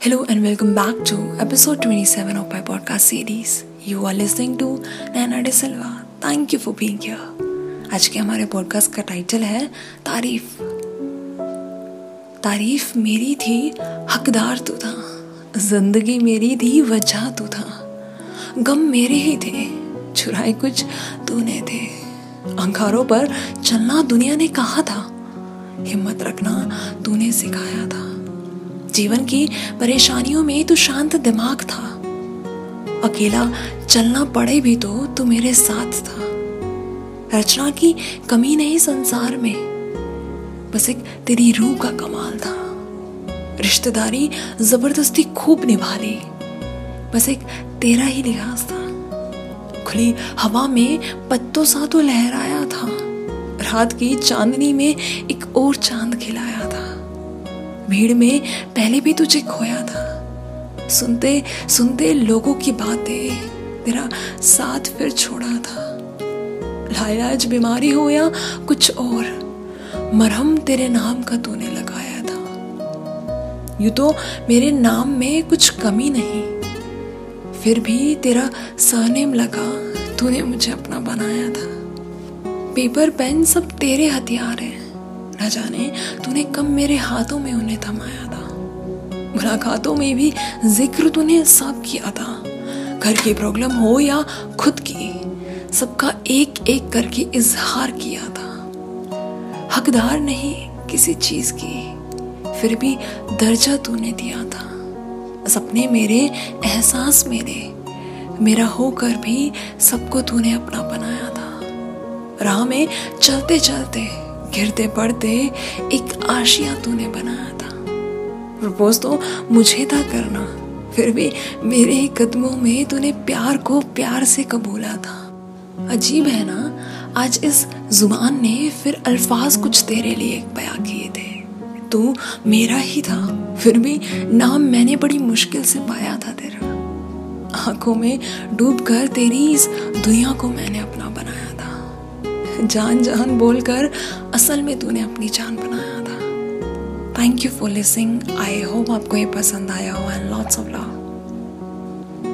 Hello and welcome back to episode 27 of my podcast series. You are listening to Nana De Silva. Thank you for being here. आज के हमारे podcast का title है तारीफ़ तारीफ़ मेरी थी हकदार तू था ज़िंदगी मेरी थी वजह तू था गम मेरे ही थे चुराए कुछ तूने थे अंगारों पर चलना दुनिया ने कहा था हिम्मत रखना तूने सिखाया था जीवन की परेशानियों में तू शांत दिमाग था। अकेला चलना पड़े भी तो तू मेरे साथ था। रचना की कमी नहीं संसार में, बस एक तेरी रूह का कमाल था। रिश्तेदारी ज़बरदस्ती खूब निभा ली बस एक तेरा ही लिहाज था। खुली हवा में पत्तों सा तो लहराया था, रात की चांदनी में एक और चाँद खिलाया था। भीड़ में पहले भी तुझे खोया था। सुनते सुनते लोगों की बातें तेरा साथ फिर छोड़ा था। लाइलाज बीमारी हो या कुछ और, मरहम तेरे नाम का तूने लगाया था। यू तो मेरे नाम में कुछ कमी नहीं, फिर भी तेरा सरनेम लगा, तूने मुझे अपना बनाया था। पेपर, पेन सब तेरे हथियार हैं। न जाने, तूने कब मेरे हाथों में उन्हें थमाया था? मुलाकातों में भी ज़िक्र तूने सब किया था। घर की प्रॉब्लम हो या खुद की, सबका एक एक करके इजहार किया था। हकदार नहीं किसी चीज़ की, फिर भी दर्जा तूने दिया था। सपने मेरे, एहसास मेरे, मेरा होकर भी सबको तूने अपना बनाया था। राह में चलते चलते गिरते पड़ते एक आशिया तूने बनाया था। प्रपोज तो मुझे था करना। फिर भी मेरे ही कदमों में तूने प्यार को प्यार से कबूला था। अजीब है ना, आज इस ज़ुबान ने फिर अल्फाज कुछ तेरे लिए बया किए थे। तू मेरा ही था, फिर भी नाम मैंने बड़ी मुश्किल से पाया था तेरा। आँखों में डूब कर तेरी इस दुनिया को मैंने अपना बनाया था। जान जान बोलकर असल में तूने अपनी जान बनाया था। Thank you for listening I hope आपको ये पसंद आया हो एंड लॉट्स ऑफ़ लव